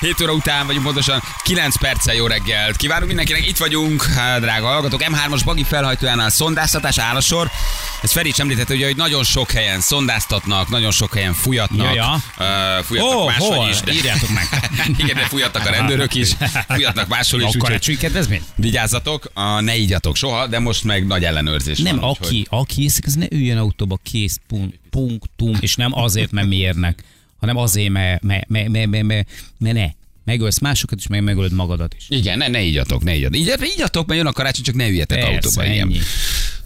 7 óra után vagyunk pontosan 9 perccel jó reggelt. Kívánunk mindenkinek, itt vagyunk, hát, drága hallgatók. M3-as bagi felhajtójánál szondáztatás áll a sor. Ez Feri is említette, ugye, hogy nagyon sok helyen szondáztatnak, nagyon sok helyen fújatnak. Ja, Uh, fújatnak Ó, máshol hol? is. De... Írjátok meg. Igen, de fújatnak a rendőrök is, fújatnak máshol is. A úgyhogy kedvezmény? Vigyázzatok, uh, ne ígyatok soha, de most meg nagy ellenőrzés Nem, van. aki, aki iszik, az ne üljön autóba, kész, pun- punktum, és nem azért, mert mérnek, hanem azért, mert, mert, mert, mert, mert, mert, mert ne. Megölsz másokat is, meg megölöd magadat is. Igen, ne, ne ígyatok, ne ígyatok. Így, ígyatok, mert jön a karácsony, csak ne üljetek Persze, autóba. Igen. ennyi.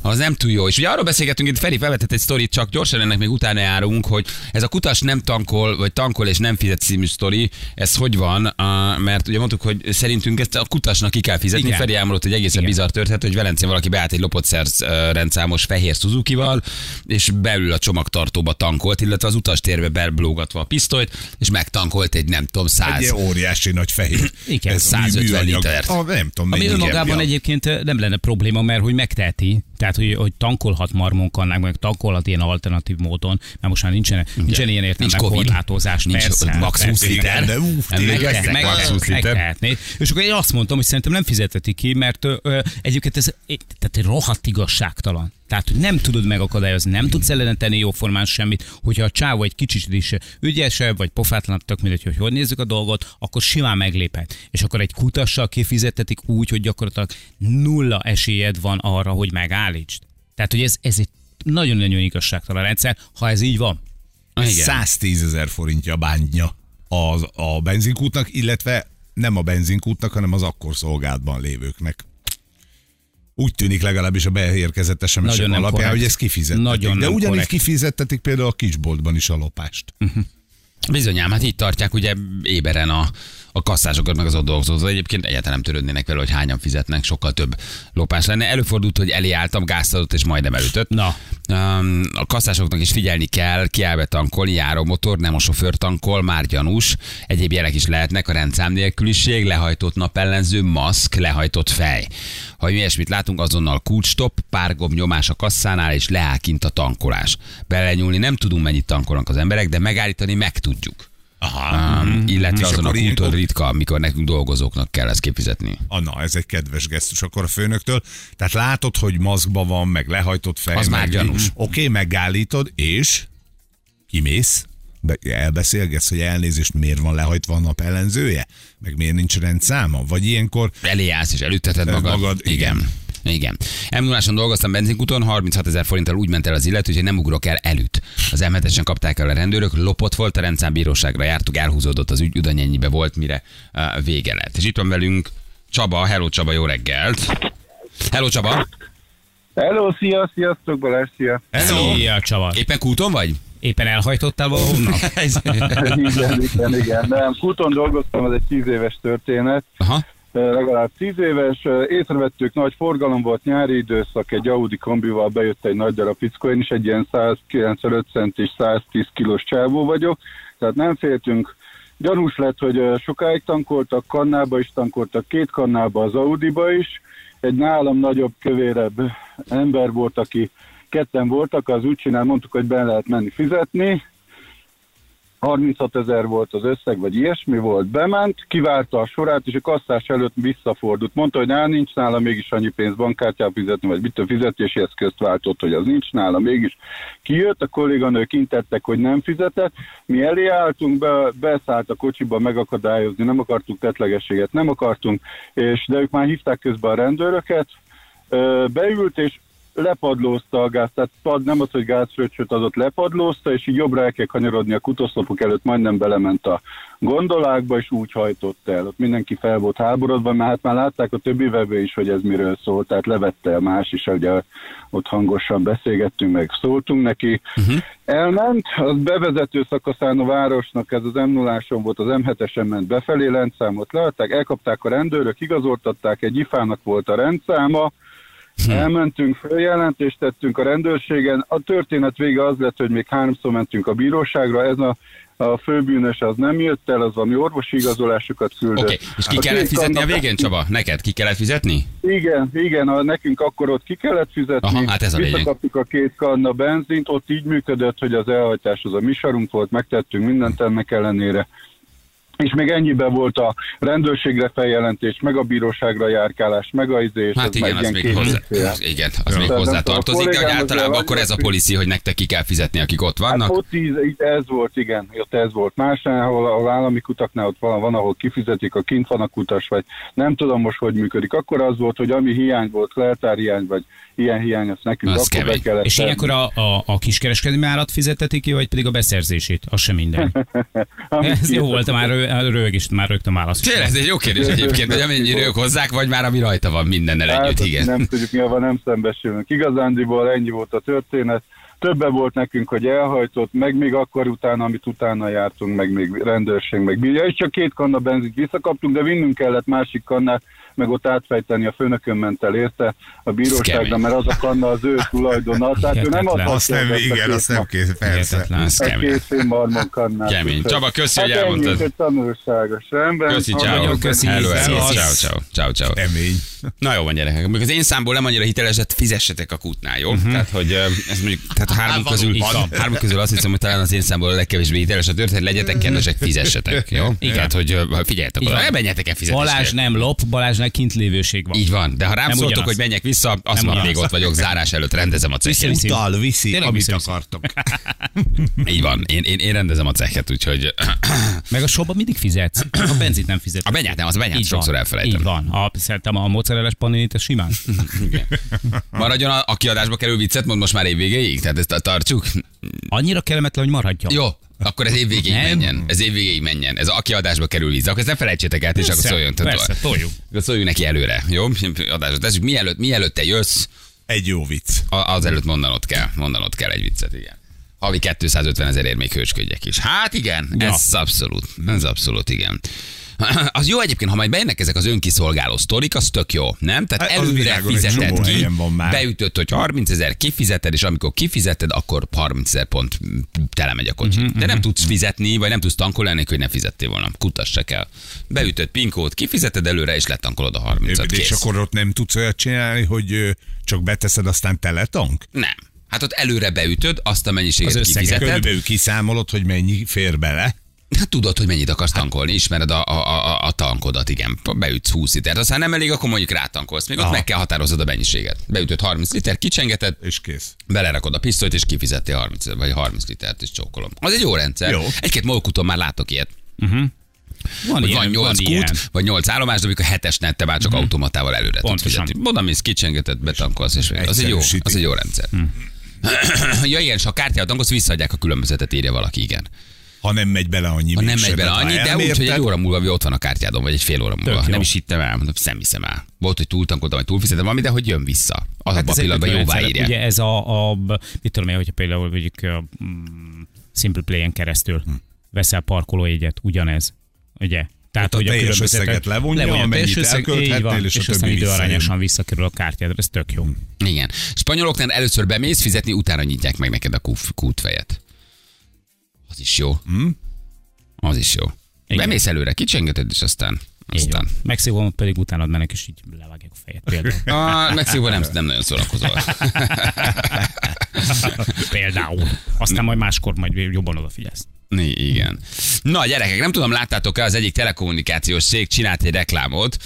Az nem túl jó. És ugye arról beszélgetünk, itt Feri felvetett egy sztorit, csak gyorsan ennek még utána járunk, hogy ez a kutas nem tankol, vagy tankol és nem fizet című sztori, ez hogy van? Mert ugye mondtuk, hogy szerintünk ezt a kutasnak ki kell fizetni. Igen. Feri elmondott, hogy egészen bizarr történet, hogy Velencén valaki beállt egy lopott szerz rendszámos fehér Suzuki-val, és belül a csomagtartóba tankolt, illetve az utastérbe belblógatva a pisztolyt, és megtankolt egy nem tudom, Egy száz. ilyen óriási nagy fehér. Igen, Ez 150 műanyag. litert. Ah, nem tudom, Ami önmagában gebja. egyébként nem lenne probléma, mert hogy megteheti, tehát hogy, hogy tankolhat marmonkannák, meg tankolhat ilyen alternatív módon, mert most már nincsen, nincsen ilyen értelme Nincs korlátozás, Nincs persze. max 20 persze. liter. De tényleg, meg- meg, max meg, 20 meg liter. tehetné. És akkor én azt mondtam, hogy szerintem nem fizetheti ki, mert ö, ö, egyébként ez tehát egy rohadt igazságtalan. Tehát, hogy nem tudod megakadályozni, nem tudsz ellene tenni jóformán semmit, hogyha a csávó egy kicsit is ügyesebb, vagy pofátlanabb, tök mindegy, hogy hogy nézzük a dolgot, akkor simán megléphet. És akkor egy kutassal kifizetetik úgy, hogy gyakorlatilag nulla esélyed van arra, hogy megállítsd. Tehát, hogy ez, ez egy nagyon-nagyon igazságtalan rendszer, ha ez így van. Igen. 110 ezer forintja bántja az, a benzinkútnak, illetve nem a benzinkútnak, hanem az akkor szolgálatban lévőknek. Úgy tűnik legalábbis a beérkezett SMS alapján, korrekt. hogy ezt kifizettetik. Nagyon De ugyanígy korrekt. kifizettetik például a kisboltban is a lopást. Bizonyám, hát így tartják ugye éberen a, a kasszásokat, meg az ott dolgozót. Egyébként egyáltalán nem törődnének vele, hogy hányan fizetnek, sokkal több lopás lenne. Előfordult, hogy elé álltam, gázt adott, és majdnem elütött. Na. Um, a kasszásoknak is figyelni kell, kiáll be tankolni, járó motor, nem a sofőr tankol, már gyanús. Egyéb jelek is lehetnek, a rendszám nélküliség, lehajtott napellenző, maszk, lehajtott fej. Ha ilyesmit látunk, azonnal kulcstop, pár gomb nyomás a kasszánál, és leáll kint a tankolás. Belenyúlni nem tudunk, mennyit tankolnak az emberek, de megállítani meg tudjuk. Aha. Um, illetve És azon a akkor úton ritka, amikor nekünk dolgozóknak kell ezt kifizetni. Ah, na, ez egy kedves gesztus akkor a főnöktől. Tehát látod, hogy maszkban van, meg lehajtott fej. Az már gyanús. Oké, okay, megállítod, és kimész, be, elbeszélgetsz, hogy elnézést miért van lehajtva a napellenzője, meg miért nincs rendszáma, vagy ilyenkor Elé állsz és elütteted magad. magad, igen. Igen. M 0 dolgoztam benzinkuton, 36 ezer forinttal úgy ment el az illető, hogy nem ugrok el előtt. Az m kapták el a rendőrök, lopott volt, a rendszám bíróságra jártuk, elhúzódott az ügy, udanyennyibe volt, mire uh, vége lett. És itt van velünk Csaba, hello Csaba, jó reggelt. Hello Csaba, Hello, szia, sziasztok, Balázs, szia. Hello. Szia, Csaba. éppen kúton vagy? Éppen elhajtottál valahonnan? igen, igen, igen. Nem, Kuton dolgoztam, ez egy tíz éves történet, Aha. Legalább tíz éves. Észrevettük, nagy forgalom volt, nyári időszak, egy Audi kombival bejött egy nagy darab fickó, én is egy ilyen 195 centis, 110 kilós csávó vagyok, tehát nem féltünk. Gyanús lett, hogy sokáig tankoltak, kannába is tankoltak, két kannába az Audiba is. Egy nálam nagyobb, kövérebb ember volt, aki ketten voltak, az úgy csinál, mondtuk, hogy be lehet menni fizetni, 36 ezer volt az összeg, vagy ilyesmi volt, bement, kivárta a sorát, és a kasszás előtt visszafordult. Mondta, hogy nála nincs nála mégis annyi pénz bankkártyát fizetni, vagy mit a fizetési eszközt váltott, hogy az nincs nála mégis. Kijött, a kolléganők intettek, hogy nem fizetett, mi elé álltunk, be, beszállt a kocsiba megakadályozni, nem akartunk tetlegességet, nem akartunk, és de ők már hívták közben a rendőröket, beült, és lepadlózta a gáz, tehát pad, nem az, hogy gázfröccsöt adott, lepadlózta, és így jobbra el kell kanyarodni a kutoszlopok előtt, majdnem belement a gondolákba, és úgy hajtott el. Ott mindenki fel volt háborodva, mert hát már látták a többi vevő is, hogy ez miről szól, tehát levette a más is, ugye ott hangosan beszélgettünk, meg szóltunk neki. Uh-huh. Elment, az bevezető szakaszán a városnak, ez az m 0 volt, az M7-esen ment befelé, rendszámot leadták, elkapták a rendőrök, igazoltatták, egy ifának volt a rendszáma, Elmentünk, feljelentést tettünk a rendőrségen. A történet vége az lett, hogy még háromszor mentünk a bíróságra. Ez a, a főbűnös az nem jött el, az valami orvosi igazolásokat küldött. Oké, és ki A kellett fizetni a végén, Csaba? Neked ki kellett fizetni? Igen, igen, a, nekünk akkor ott ki kellett fizetni. Aha, hát ez a. Visszakaptuk a két kanna benzint, ott így működött, hogy az elhajtás az a mi sarunk volt, megtettünk mindent ennek ellenére. És még ennyiben volt a rendőrségre feljelentés, meg a bíróságra járkálás, meg a izé, és Hát igen, az még hozzá, igen, az még hozzá tartozik, de hogy az általában akkor ez a policy, hogy nektek ki kell fizetni, akik ott vannak. Hát ott itt ez volt, igen, ott ez volt. Másnál, ahol, ahol állami kutaknál ott van, van, ahol kifizetik, a kint van a kutas, vagy nem tudom most, hogy működik. Akkor az volt, hogy ami hiány volt, leltárhiány, vagy ilyen hiány, azt nekünk Az akkor kemény. be kellett És ilyenkor a, a, a kiskereskedelmi árat fizetetik ki, vagy pedig a beszerzését? Az sem minden. Ez jó volt, már rö- rög is, már rögtön válasz. Tényleg, ez egy jó kérdés egyébként, hogy amennyire ők hozzák, vagy már ami rajta van mindennel Hát, együtt, igen. Nem tudjuk, mi van, nem szembesülünk. Igazándiból ennyi volt a történet. Többe volt nekünk, hogy elhajtott, meg még akkor utána, amit utána jártunk, meg még rendőrség, meg bírja. És csak két kanna benzint visszakaptunk, de vinnünk kellett másik kannát, meg ott átfejteni, a főnökön ment el érte a bíróságra, mert az a kanna az ő tulajdona. Tehát ő nem adhat Azt nem, igen, azt nem kész, persze. Hihetetlen. Ez a kemény. két fémmarmon kannát. Kemény. Csaba, köszi, hogy hát ennyi, elmondtad. úgyhogy tanulságos. Rendben. Köszi, ciao. köszi. Ciao, ciao, ciao, ciao. Kemény. Na jó van gyerekek, még az én számból nem annyira hiteles, de fizessetek a kútnál, jó? Uh-huh. Tehát, hogy ez mondjuk, tehát a Hát, közül, hármunk közül azt hiszem, hogy talán az én számból a legkevésbé hiteles a történet, legyetek kedvesek, fizessetek, jó? Igen. Tehát, hogy figyeljetek oda, ne menjetek el fizetésre. Balázs nem lop, Balázsnak kintlévőség van. Így van, de ha rám szóltok, hogy menjek vissza, azt ugyanaz. még ott vagyok, zárás előtt rendezem a cechet. Viszi. Utal, viszi, Tényleg amit akartok. Így van, én, én, én rendezem a cechet, úgyhogy Meg a showban mindig fizetsz. A benzit nem fizet. a benyát nem, az a benyát Így sokszor van, elfelejtem. Így van. A, szerintem a mozzarella paninit, ez simán. Igen. Maradjon a, a kiadásba kerül viccet, mond most már évvégéig, tehát ezt tartsuk. Annyira kellemetlen, hogy maradjon. Jó, akkor ez évvégéig Nem. menjen. Ez évvégéig menjen. Ez a kiadásba kerül víz. Akkor ezt ne felejtsétek át, és akkor szóljon. Persze, toljuk. Akkor szóljunk neki előre, jó? Adásra tesszük. Mielőtt, mielőtt te jössz, Egy jó vicc. a- azelőtt mondanod kell. Mondanod kell egy viccet, igen. Havi 250 ezerért még hősködjek is. Hát igen, Ja. ez abszolút. Ez abszolút igen. Az jó egyébként, ha majd bejönnek ezek az önkiszolgáló sztorik, az tök jó, nem? Tehát Hát az előre fizeted ki, van már. beütött, hogy 30 ezer kifizeted, és amikor kifizeted, akkor 30 ezer pont tele megy a kocsi. Mhm, De nem tudsz fizetni, vagy nem tudsz tankolni, hogy ne fizettél volna. Kutass se kell. Beütött pinkót, kifizeted előre, és letankolod a 30-at. És Kész. akkor ott nem tudsz olyat csinálni, hogy csak beteszed, aztán teletank? Nem. Hát ott előre beütöd, azt a mennyiséget Az kifizeted. Körülbelül kiszámolod, hogy mennyi fér bele. Hát tudod, hogy mennyit akarsz tankolni, ismered a, a, a, a tankodat, igen. Beütsz 20 litert, aztán nem elég, akkor mondjuk rátankolsz. Még ott Aha. meg kell határozod a mennyiséget. Beütöd 30 liter, kicsengeted, És kész. belerakod a pisztolyt, és kifizettél 30, vagy 30 litert, és csókolom. Az egy jó rendszer. Jó. Egy-két molkuton már látok ilyet. Van, Hogy ilyen, van 8 kút, ilyen. vagy 8 állomás, de amikor 7-es te már csak automatával előre tudsz fizetni. Oda mész, kicsengeted, betankolsz, és az egy jó, az egy jó rendszer. ja igen, és ha a kártyát tankolsz, visszaadják a különbözetet, írja valaki, igen. Ha nem megy bele annyi Ha nem megy bele annyi, de úgy, hogy egy óra múlva ott van a kártyádon, vagy egy fél óra múlva. Nem is hittem el, mondom, nem hiszem el. Volt, hogy túltankoltam, vagy túlfizetem valami, de hogy jön vissza. Az hát a pillanatban jóvá írják. Ugye ez a, a mit tudom én, hogyha például mondjuk a, mm, Simple Play-en keresztül veszel parkolójegyet, ugyanez. Ugye? Tehát, a hogy a teljes különbözőek- összeget levonja, a teljes amennyit összeg, elkölthetnél, így van, és a és aztán többi időarányosan visszakerül a kártyádra, ez tök jó. Igen. Spanyoloknál először bemész fizetni, utána nyitják meg neked a kút- kútfejet. Az is jó. Hmm? Az is jó. Igen. Bemész előre, kicsengeted, és aztán... Aztán. Mexikóban pedig utánad mennek, és így levágják a fejed például. A Mexikóban nem, nem nagyon szórakozol. például. Aztán majd máskor majd jobban odafigyelsz. Igen. Na gyerekek, nem tudom, láttátok-e, az egyik telekommunikációs cég csinált egy reklámot,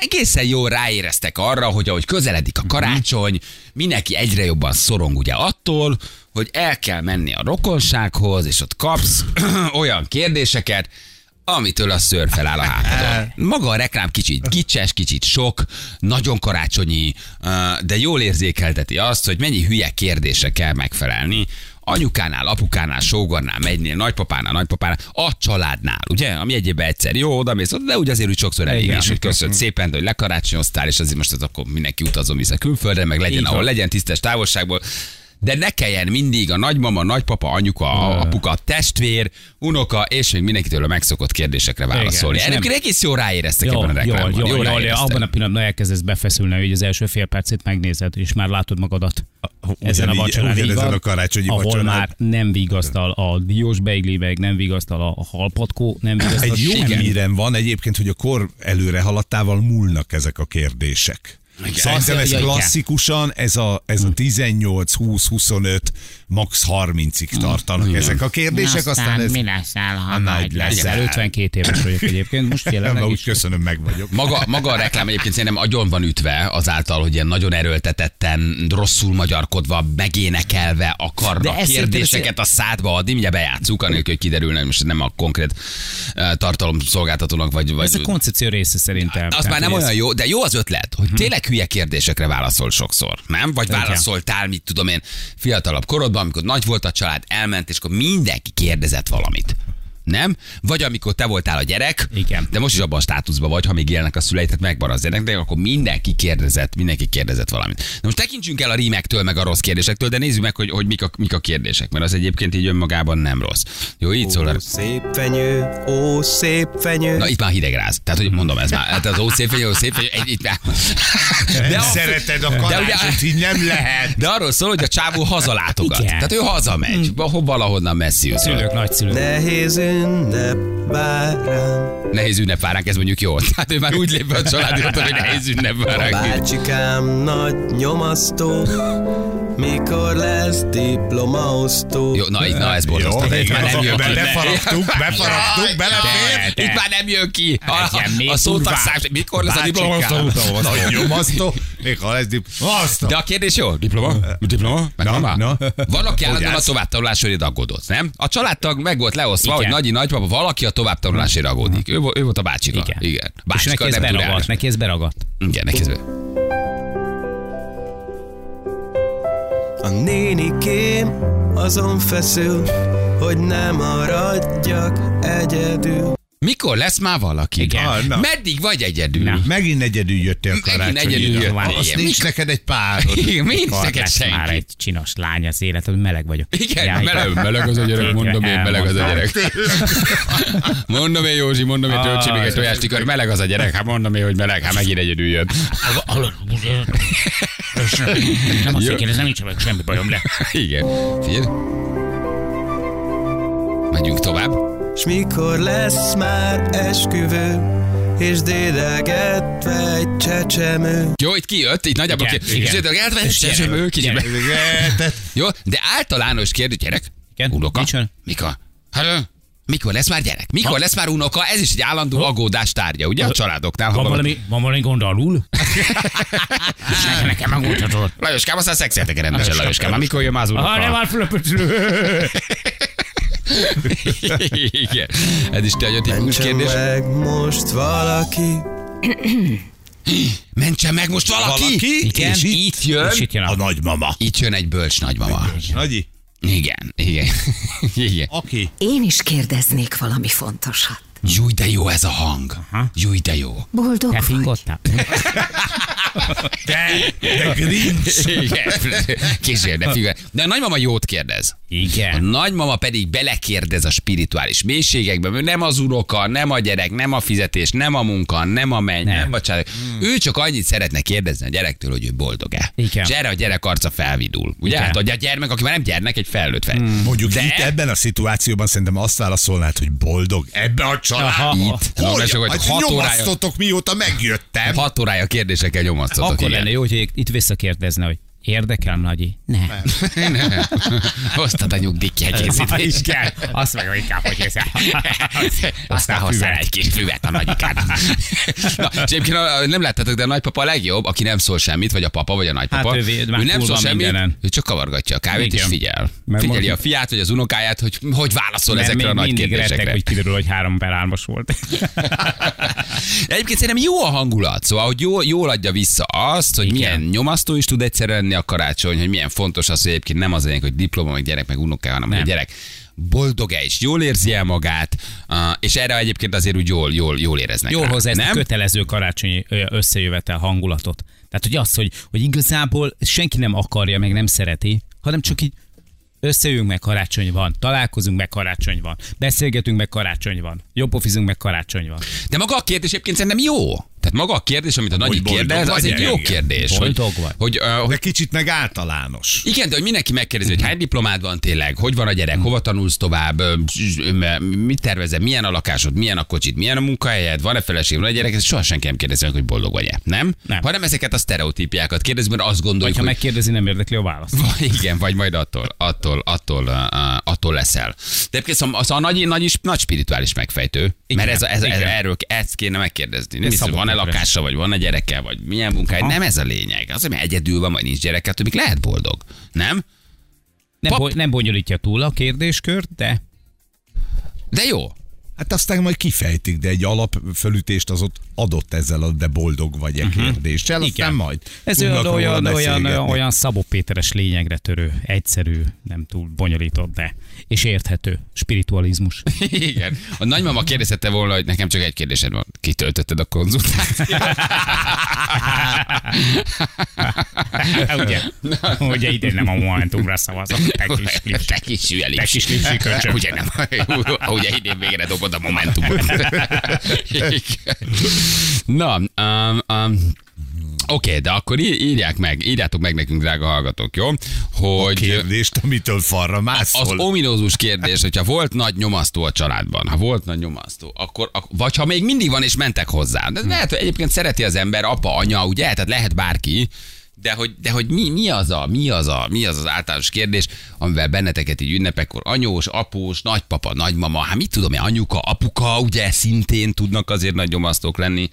egészen jól ráéreztek arra, hogy ahogy közeledik a karácsony, mindenki egyre jobban szorong ugye attól, hogy el kell menni a rokonsághoz, és ott kapsz olyan kérdéseket, amitől a szőr feláll a hátadon. Maga a reklám kicsit gicses, kicsit sok, nagyon karácsonyi, de jól érzékelteti azt, hogy mennyi hülye kérdésre kell megfelelni, anyukánál, apukánál, sógornál, megynél, nagypapánál, nagypapánál, a családnál, ugye? Ami egyébben egyszer jó, oda mész, de úgy azért úgy sokszor elég is, hogy köszönöd szépen, hogy lekarácsonyoztál, és azért most az akkor mindenki utazom vissza külföldre, meg legyen, ahol legyen tisztes távolságból. De ne kelljen mindig a nagymama, nagypapa, anyuka, a apuka, testvér, unoka, és még mindenkitől a megszokott kérdésekre válaszolni. nem- Egyébként egész jól ráéreztek Jó, ebben a jó, reklámban. jó, jó, jó, ráéreztek. abban a pillanatban elkezdesz befeszülni, hogy az első fél percét megnézed, és már látod magadat ezen a vacsorán. a karácsonyi ahol vacsorán. már nem vigasztal a diós beigli, meg nem vigasztal a halpatkó, nem vigasztal Egy jó hírem van egyébként, hogy a kor előre haladtával múlnak ezek a kérdések. Szerintem ez Ja, igen. klasszikusan, ez a, ez a 18, 20, 25, max 30-ig tartanak ezek a kérdések, aztán ez... mi leszel, ha A nagy nagy lesz. leszel? Ezzel 52 éves vagyok egyébként, most jelenleg úgy is. köszönöm, meg vagyok. Maga, maga a reklám egyébként szerintem agyon van ütve azáltal, hogy ilyen nagyon erőltetetten, rosszul magyarkodva, megénekelve akarnak De ez kérdéseket a szádba adni, mindjárt bejátszuk, anélkül, hogy kiderülne, hogy most nem a konkrét uh, tartalomszolgáltatónak vagy, vagy Ez a koncepció része szerintem. az már nem ez- olyan jó, de jó az ötlet, hogy tényleg hülye kérdésekre válaszol sokszor, nem? Vagy válaszoltál, mit tudom én, fiatalabb korodban, amikor nagy volt a család, elment, és akkor mindenki kérdezett valamit. Nem? Vagy amikor te voltál a gyerek, Igen. de most is abban a státuszban vagy, ha még élnek a szüleid, tehát az gyerek, de akkor mindenki kérdezett, mindenki kérdezett valamit. Na most tekintsünk el a rímektől, meg a rossz kérdésektől, de nézzük meg, hogy, hogy mik, a, mik a kérdések, mert az egyébként így önmagában nem rossz. Jó, így szól. Ó, szép fenyő, ó, szép fenyő. Na itt már hidegráz. Tehát, hogy mondom, ez már, hát az ó szép fenyő, ó szép fenyő, egy, itt már. De a- szereted a karácsonyt, így nem lehet. De arról szól, hogy a csávó hazalátogat. Igen. Tehát ő hazamegy, hmm. valahonnan messzi Szülők, nagyszülők. Nehéz ünnep vár rám. Nehéz ünnep vár ránk, ez mondjuk jó. Tehát ő már úgy lép be a családi hogy nehéz ünnep vár ránk. Bácsikám nagy nyomasztó, mikor lesz diplomaosztó. Jó, na, itt, na ez borzasztó. de itt már nem jön ki. befaragtuk, befaragtuk, belefér. Itt már nem jön ki. A, a, szótagszám, mikor lesz a Bácsikám, diplomasztó? Nagy nyomasztó. Még ha lesz diplomasztó. De a kérdés jó? Diploma? Diploma? Na, na. Valaki állandóan a továbbtanulásért aggódott, nem? A családtag meg volt leosztva, hogy nagyi nagypapa, valaki a továbbtanulásért aggódik. Ő, vo- ő volt a bácsika. Igen. Igen. És Bácsika neki ez nem tud beragadt, állni. neki ez beragadt. Igen, neki ez be- A nénikém azon feszül, hogy nem maradjak egyedül. Mikor lesz már valaki? Igen. Ah, na. Meddig vagy egyedül? Na. Megint egyedül jöttél Megint karácsonyra. egyedül jöttél, Azt igen. nincs neked egy párod. Igen, mi nincs neked lesz már senki? egy csinos lány az életed, meleg vagyok. Igen, Jaj, meleg, meleg az a gyerek, mondom én, meleg az a gyerek. Mondom én, Józsi, mondom én, töltsé még egy tojást, ikar, meleg az a gyerek, hát mondom én, hogy meleg, hát megint egyedül jött. Nem azt kérdezem, nincs meg semmi bajom, de Igen. Figyelj. Megyünk tovább. S mikor lesz már esküvő, és dédelgetve egy csecsemő. Jó, itt kijött, itt nagyjából Igen, ki. igen. És itt eltve, ő kicsit. Jó, de általános kérdés, gyerek. Igen, Unoka. nincs olyan. Mikor? Hát, mikor lesz már gyerek? Mikor lesz már unoka? Ez is egy állandó aggódás tárgya, ugye a családoknál. ha van valaki- valami, van valami gond alul? Nekem, nekem megmutatod. Lajoskám, aztán szexeltek rendesen, Lajoskám. Már mikor jön már az unoka? Ah, nem pöcsülő. Igen. Ez is te tipikus Mentsen kérdés. meg most valaki. Mentsen meg most valaki! Valaki? Igen, És itt? itt jön. És itt jön A a... nagymama. Itt jön egy bölcs nagymama. Nagyi? Igen, igen. igen. Aki? Én is kérdeznék valami fontosat. Júj, de jó ez a hang. Júj, de jó. Boldog Te vagy? fingottál? De, de Grinch. Igen. Később, de figyelj. De a nagymama jót kérdez. A Igen. nagymama pedig belekérdez a spirituális mélységekbe, mert nem az unoka, nem a gyerek, nem a fizetés, nem a munka, nem a menny, nem, Nem. a család. Ő csak annyit szeretne kérdezni a gyerektől, hogy ő boldog-e. Igen. És erre a gyerek arca felvidul. Ugye? Igen. Hát a gyermek, aki már nem gyermek, egy felnőtt fej. Mondjuk De- itt ebben a szituációban szerintem azt válaszolnád, hogy boldog ebbe a család. Itt. Mert csak, hogy Hát hat órája, nyomasztotok mióta megjöttem. hat órája kérdésekkel nyomasztotok. Akkor igen. lenne jó, hogy itt visszakérdezne, hogy érdekel, Nagyi? Nem. Nem. Hoztad a nyugdíjkiegészítést. Igen. Azt meg inkább, hogy ez... Aztán hozzá egy kis füvet a nagyikát. Na, és egyébként nem láttátok, de a nagypapa a legjobb, aki nem szól semmit, vagy a papa, vagy a nagypapa. Hát ő már ő nem szól semmit, mindenen. ő csak kavargatja a kávét, Igen. és figyel. Mert Figyeli most- a fiát, vagy az unokáját, hogy hogy válaszol Mert ezekre a nagy mindig rettek, kérdésekre. hogy kiderül, hogy három per hármas volt. Egyébként szerintem jó a hangulat, szóval, hogy jól, jól adja vissza azt, hogy Igen. milyen nyomasztó is tud egyszer lenni a karácsony, hogy milyen fontos az, hogy egyébként nem az a lényeg, hogy diploma, meg gyerek, meg unoka, hanem hogy a Nem. gyerek boldog-e és jól érzi el magát, és erre egyébként azért úgy jól, jól, jól éreznek Jól hozza ezt a nem? kötelező karácsonyi összejövetel hangulatot. Tehát, hogy az, hogy, hogy igazából senki nem akarja, meg nem szereti, hanem csak így összejövünk meg, karácsony van, találkozunk meg, karácsony van, beszélgetünk meg, karácsony van, jobbofizunk meg, karácsony van. De maga a kérdés egyébként szerintem jó. Tehát maga a kérdés, amit a boldog kérdez, az vagy, egy jó kérdés. Boldog hogy, vagy. Hogy, uh, hogy De kicsit meg általános. Igen, de hogy mindenki megkérdezi, hogy hány diplomád van tényleg, hogy van a gyerek, hova tanulsz tovább, mit tervezem, milyen a lakásod, milyen a kocsid, milyen a munkahelyed, van-e feleség, van a gyerek, ezt soha senki nem kérdezi meg, hogy boldog vagy-e. Nem? Nem. Hanem ezeket a sztereotípiákat kérdezi, mert azt Vagy gondoljuk, ha hogy megkérdezi, nem érdekli a választ. vagy, igen, vagy majd attól, attól, attól, uh, attól leszel. De egyébként szóval az a nagy, nagy, nagy spirituális megfejtő, Igen, mert ez, a- ez, ez, igen. erről ezt kéne megkérdezni. Nem Ez hiszem, van-e lakása, vagy van-e gyereke, vagy milyen munkája, nem ez a lényeg. Az, hogy egyedül van, vagy nincs gyereke, attól még lehet boldog. Nem? Nem, bo- nem bonyolítja túl a kérdéskört, de De jó. Hát aztán majd kifejtik, de egy alapfölütést az ott adott ezzel a de boldog vagy-e kérdéssel, aztán Igen. majd ez olyan, olyan, olyan, olyan Szabó Péteres lényegre törő, egyszerű, nem túl bonyolított, de és érthető spiritualizmus. Igen. A nagymama kérdezte volna, hogy nekem csak egy kérdésed van. Kitöltötted a konzultációt? Ugye? Ugye idén nem a Momentumra szavazok, te kis klips. Te kis. Ugye nem? Ugye idén végre dobod a momentumot. Na, um, um, Oké, okay, de akkor írják meg, írjátok meg nekünk, drága hallgatók, jó? A Hogy kérdést, amitől falra az mászol. ominózus kérdés, hogyha volt nagy nyomasztó a családban, ha volt nagy nyomasztó, akkor, ak- vagy ha még mindig van és mentek hozzá. De lehet, hogy egyébként szereti az ember, apa, anya, ugye, tehát lehet bárki, de hogy, de hogy mi, mi, az a, mi, az a, mi az az általános kérdés, amivel benneteket így ünnepekkor anyós, após, nagypapa, nagymama, hát mit tudom én, anyuka, apuka, ugye szintén tudnak azért nagy nyomasztók lenni,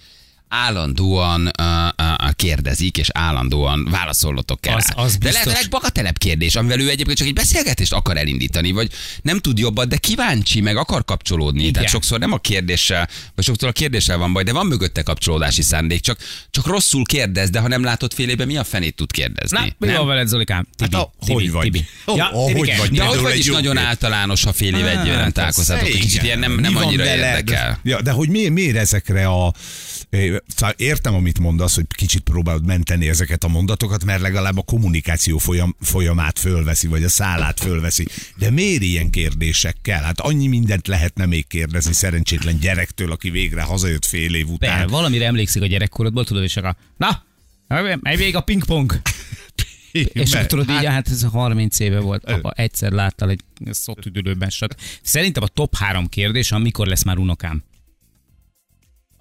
állandóan uh, uh, kérdezik, és állandóan válaszolnotok kell. Az- az de lehet a biztos. legbagatelebb kérdés, amivel ő egyébként csak egy beszélgetést akar elindítani, vagy nem tud jobbat, de kíváncsi, meg akar kapcsolódni. Igen. Tehát sokszor nem a kérdéssel, vagy sokszor a kérdéssel van baj, de van mögötte kapcsolódási szándék, csak, csak rosszul kérdez, de ha nem látod fél évben, mi a fenét tud kérdezni? Na, mi van veled, Zolikám? Tibi, Hát a- Tibi, hogy vagy? Tibi. Ja, ó, hogy vagy? De hogy vagy egy is nagyon általános, ha fél év egy éve nem Hát, találkoztatok. az- Kicsit igen. ilyen nem, nem van annyira érdekel. Ja, de hogy miért, miért ezekre a... Szóval értem, amit mondasz, hogy kicsit próbálod menteni ezeket a mondatokat, mert legalább a kommunikáció folyam, folyamát fölveszi, vagy a szálát fölveszi. De miért ilyen kérdésekkel? Hát annyi mindent lehetne még kérdezni szerencsétlen gyerektől, aki végre hazajött fél év után. valamire emlékszik a gyerekkorodból, tudod, és akkor, na, megy végig a pingpong. És akkor tudod így, hát ez 30 éve volt, apa, egyszer láttál egy szótüdülőben, stb. Szerintem a top három kérdés, amikor lesz már unokám.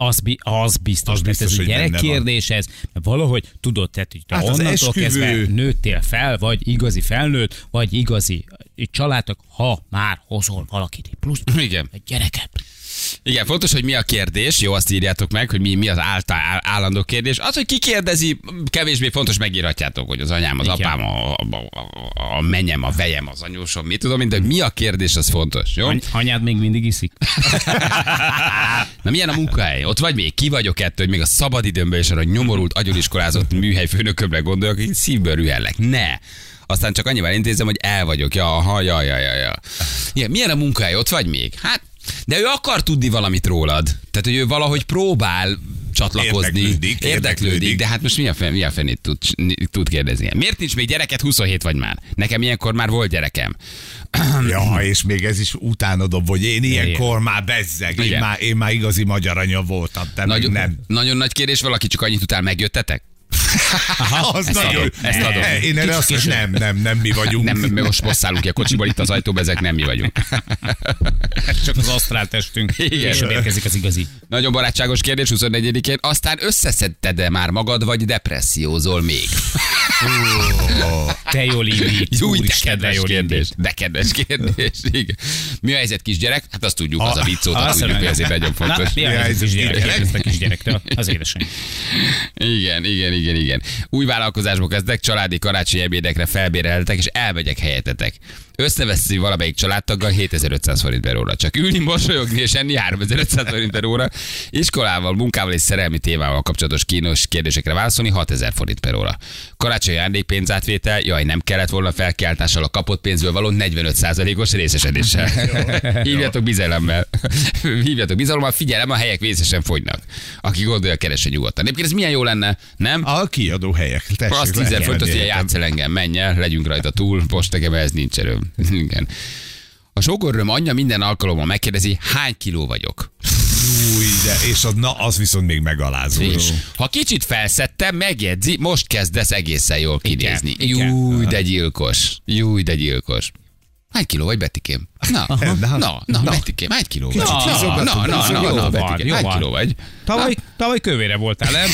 Az, bi- az biztos, Az biztos, biztos ez egy gyerekkérdés ez, mert valahogy tudod, tehát, hogy Hát onnantól kezdve nőttél fel, vagy igazi felnőtt, vagy igazi családok, ha már hozol valakit plusz Igen. egy gyereket. Igen, fontos, hogy mi a kérdés, jó, azt írjátok meg, hogy mi, mi az által, áll, állandó kérdés. Az, hogy ki kérdezi, kevésbé fontos, megírhatjátok, hogy az anyám, az Igen. apám, a, a, a, a menyem, a vejem, az anyósom, mit tudom, de mi a kérdés, az fontos, jó? Any- anyád még mindig iszik? Na milyen a munkahely? Ott vagy még? Ki vagyok ettől, hogy még a szabadidőmben is arra a nyomorult, agyoniskolázott műhely főnökömre gondolok, hogy szívből rühellek. Ne! Aztán csak annyival intézem, hogy el vagyok. Ja, ha, ja, ja, ja, ja. Igen, milyen a munkahely? Ott vagy még? Hát, de ő akar tudni valamit rólad. Tehát, hogy ő valahogy próbál csatlakozni. Érdeklődik, érdeklődik. de hát most mi a, fen, mi a fenét tud, tud kérdezni? Miért nincs még gyereket? 27 vagy már. Nekem ilyenkor már volt gyerekem. Ja, és még ez is utána dob, hogy én ilyenkor már bezzeg, én Igen. már, én már igazi magyar anya voltam, te Nagyon, nem. nagyon nagy kérdés, valaki csak annyit utál, megjöttetek? az ezt nagyon. adom, ezt adom. Én erre azt mondom, nem, nem, nem mi vagyunk. Nem, mi most bosszálunk ki a kocsiból, itt az ajtóban, ezek nem mi vagyunk. Csak az asztrál testünk. Igen. És érkezik az igazi. Nagyon barátságos kérdés 24-én. Aztán összeszedted-e már magad, vagy depressziózol még? Te jól írni. Jó, de kedves jól kérdés. De kedves kérdés. Igen. Mi a helyzet kisgyerek? Hát azt tudjuk, az a vicc szót, Azt tudjuk, hogy ezért nagyon Na, fontos. mi a Mi a helyzet kisgyerek? Kérdezte kisgyerektől. Az édesanyja. Igen, igen, igen, igen. Új vállalkozásba kezdek, családi karácsonyi ebédekre felbéreltek, és elmegyek helyetetek. Összeveszi valamelyik családtaggal 7500 forint per óra. Csak ülni, mosolyogni és enni 3500 forint per óra. Iskolával, munkával és szerelmi témával kapcsolatos kínos kérdésekre válaszolni 6000 forint per óra. Karácsonyi ajándékpénzátvétel, jaj, nem kellett volna felkiáltással a kapott pénzből való 45%-os részesedéssel. Hívjatok bizalommal. Hívjatok bizalommal, figyelem, a helyek vészesen fogynak. Aki gondolja, keresse nyugodtan. Egyébként ez milyen jó lenne, nem? A kiadó helyek. Tessék, Azt lehet 10 fontos, hogy játsz el engem, menj el, legyünk rajta túl, postegem, ez nincs erőm. Igen. A sógorröm anyja minden alkalommal megkérdezi, hány kiló vagyok. Új, de, és az, na, az viszont még megalázó. És ha kicsit felszettem, megjegyzi, most kezdesz egészen jól kinézni. Júj, de gyilkos. Júj, de gyilkos. Hány kiló vagy, Betikém? Na, na, na, na, na Betikém, hány kiló vagy? Na, na, na, na, na, van, Betikém, hány kiló vagy? Tavaly, tavaly kövére voltál, nem?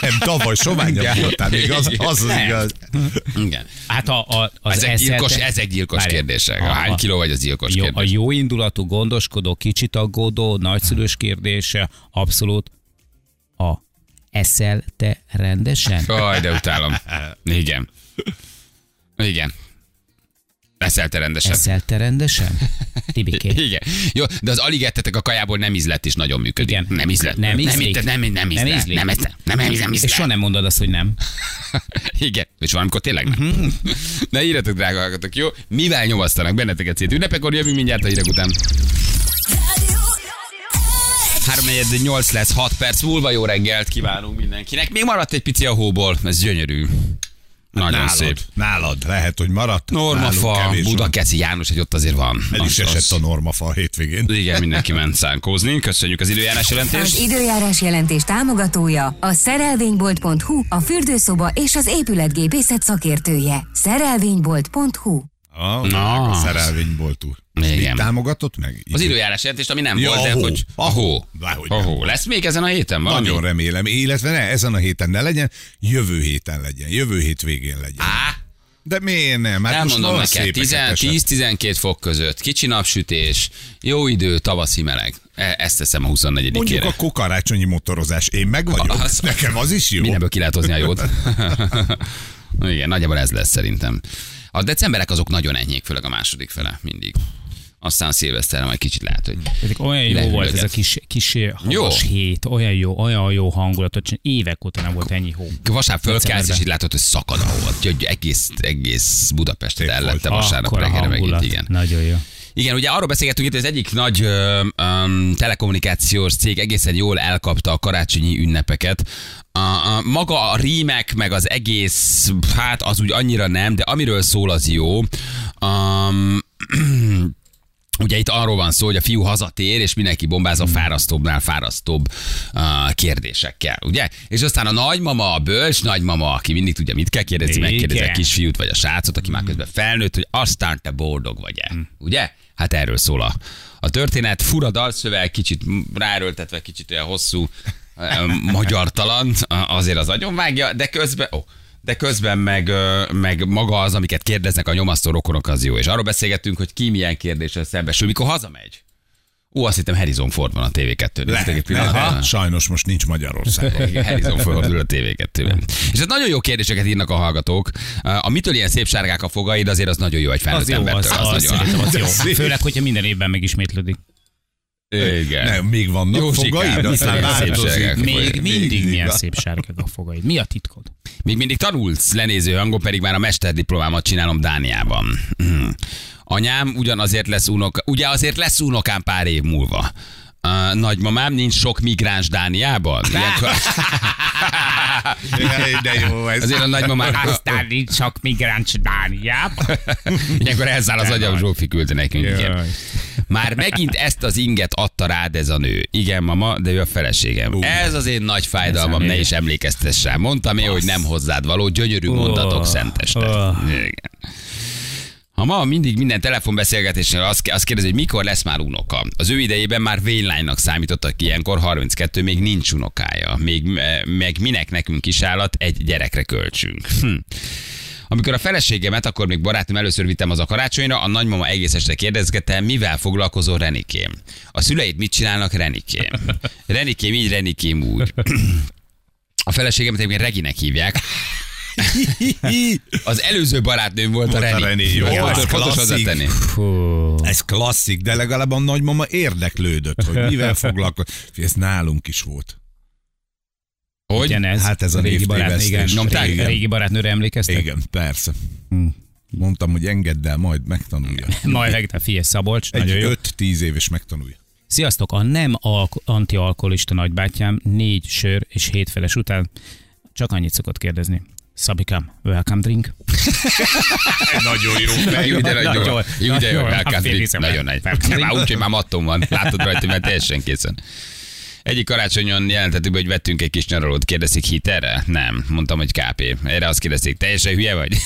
Nem, tavaly soványabb voltál, még az az, az igaz. Igen. Hát a, a, az Ezek gyilkos, eszed- ezek gyilkos kérdések. A- A hány a- kiló vagy, az gyilkos Jó, a kérdés. jó indulatú, gondoskodó, kicsit aggódó, nagyszülős kérdése, abszolút a eszel te rendesen? Aj, de utálom. Igen. Igen. Eszel te rendesen. Eszel te rendesen? Tibiké. Igen. Jó, de az alig ettetek a kajából nem ízlet is nagyon működik. Igen. Nem ízlet. Nem nem, ízlik. nem, nem, Nem ízlet. ízlik. Nem, ízlet. nem, nem, nem És ízlet. soha nem mondod azt, hogy nem. Igen. És valamikor tényleg nem. Mhm. Ne írjatok, drága hallgatók, jó? Mivel nyomasztanak benneteket szét ünnepekor, jövünk mindjárt a hírek után. 3 lesz, 6 perc múlva jó reggelt kívánunk mindenkinek. Még maradt egy pici a hóból, ez gyönyörű. Nagyon nálad, szép. Nálad lehet, hogy maradt. Normafa. Budakeci János, hogy ott azért van. El is az- esett a normafa a hétvégén. Igen, mindenki ment szánkózni. Köszönjük az időjárás jelentést. Az időjárás jelentés támogatója a szerelvénybolt.hu, a fürdőszoba és az épületgépészet szakértője. Szerelvénybolt.hu Ah, Na, a szerelvényboltú. Igen. Mit támogatott meg? Az időjárás jelentést, ami nem Ja, volt, de a hó. hogy A a hó. hó. Dehogy A nem. hó. Lesz még ezen a héten valami? Nagyon remélem, illetve ne, ezen a héten ne legyen, jövő héten legyen, jövő hét végén legyen. Á, De miért nem? Hát elmondom neked, szépeket 10 esett. 10-12 fok között, kicsi napsütés, jó idő, tavaszi meleg. E- Ezt teszem a 24 Mondjuk akkor karácsonyi motorozás. Én meg vagyok. Az- Nekem az is jó. Mindenből ki lehet hozni a jót. Igen, nagyjából ez lesz szerintem. A decemberek azok nagyon enyhék, főleg a második fele, mindig. Aztán szilveszterre majd kicsit lehet, hogy Ezek olyan jó volt ez a kis, kis havas Jó. hét, olyan jó, olyan jó hangulatot, csinál. évek óta nem volt ennyi hó. vasárnap fölkelsz, és így látod, hogy szakad a hó. Úgyhogy egész, egész Budapestet ellette vasárnap reggelre megint, hangulat. igen. Nagyon jó. Igen, ugye arról beszélgettünk itt, hogy az egyik nagy ö, ö, telekommunikációs cég egészen jól elkapta a karácsonyi ünnepeket. A, a, maga a rímek, meg az egész, hát az úgy annyira nem, de amiről szól az jó. Um, Ugye itt arról van szó, hogy a fiú hazatér, és mindenki bombáz a fárasztóbbnál fárasztóbb uh, kérdésekkel, ugye? És aztán a nagymama, a bölcs nagymama, aki mindig tudja, mit kell kérdezni, megkérdezi a kisfiút, vagy a srácot, aki már közben felnőtt, hogy aztán te boldog vagy-e, ugye? Hát erről szól a, a történet. Fura dalszöveg, kicsit ráerőltetve, kicsit olyan hosszú, magyartalan, azért az agyonvágja, de közben, ó, de közben meg, meg maga az, amiket kérdeznek a nyomasztó rokonok, az jó. És arról beszélgettünk, hogy ki milyen kérdéssel szembesül, mikor hazamegy. Ó, azt hittem Harrison Ford van a TV2-n. Néztek egy Lehet, pillanatra? lehet. Sajnos most nincs Magyarországon. Igen, Harrison Ford ül a TV2-ben. És ez nagyon jó kérdéseket írnak a hallgatók. A mitől ilyen szép sárgák a fogaid, azért az nagyon jó egy felnőtt Az jó, az, embertől. az, az, nagyon- szerintem az De jó. szép. Főleg, hogyha minden évben megismétlődik. Igen. Nem, még vannak Jó fogaid, aztán változik. Még mindig milyen szép sárgák a fogaid. Mi a titkod? Még mindig tanulsz lenéző hangon, pedig már a mesterdiplomámat csinálom Dániában. Anyám ugyanazért lesz unoka, ugye azért lesz unokám pár év múlva. Uh, nagymamám nincs sok migráns Dániában. Ilyenkor... De jó ez. Azért a nagymamám... Aztán nincs csak migráns Dániában. Ilyenkor elszáll az agyam, Zsófi küldte nekünk. Igen. Már megint ezt az inget adta rád ez a nő. Igen, mama, de ő a feleségem. Ú. Ez az én nagy fájdalmam, a ne is emlékeztess rá. Mondtam én, hogy nem hozzád való, gyönyörű mondatok szenteste. Igen. Ha ma mindig minden telefonbeszélgetésnél azt, azt kérdezi, hogy mikor lesz már unoka. Az ő idejében már vénylánynak számítottak ilyenkor, 32, még nincs unokája. Még, meg minek nekünk kisállat, egy gyerekre költsünk. Hm. Amikor a feleségemet, akkor még barátom először vittem az a karácsonyra, a nagymama egész este kérdezgette, mivel foglalkozol Renikém. A szüleid mit csinálnak Renikém? Renikém így, Renikém úgy. A feleségemet egyébként Reginek hívják. Az előző barátnőm volt a a Reni. Reni, jó, Jó, ez klasszik. Ez klasszik, de legalább a nagymama érdeklődött, hogy mivel foglalkozik. Ez nálunk is volt. Hogy? Ugyanez. Hát ez a régi barát, névtévesztés. igen. Nyomták? Régi, régi barátnőre emlékeztek? Igen, persze. Hm. Mondtam, hogy engedd el, majd megtanulja. Majd meg a Fies Szabolcs, Egy nagyon jó. 5-10 éves megtanulja. Sziasztok, a nem alk- antialkoholista nagybátyám négy sör és hét feles után csak annyit szokott kérdezni. Szabikám, welcome drink. Nagyon jó. Jó, de nagyon jó. Jó, jó, Nagyon jó. Welcome drink. Nagyon nagy. Már drink. úgy, hogy már mattom van. Látod rajta, már teljesen készen. Egyik karácsonyon jelentettük be, hogy vettünk egy kis nyaralót. Kérdezik hit erre? Nem. Mondtam, hogy KP. Erre azt kérdezik, teljesen hülye vagy?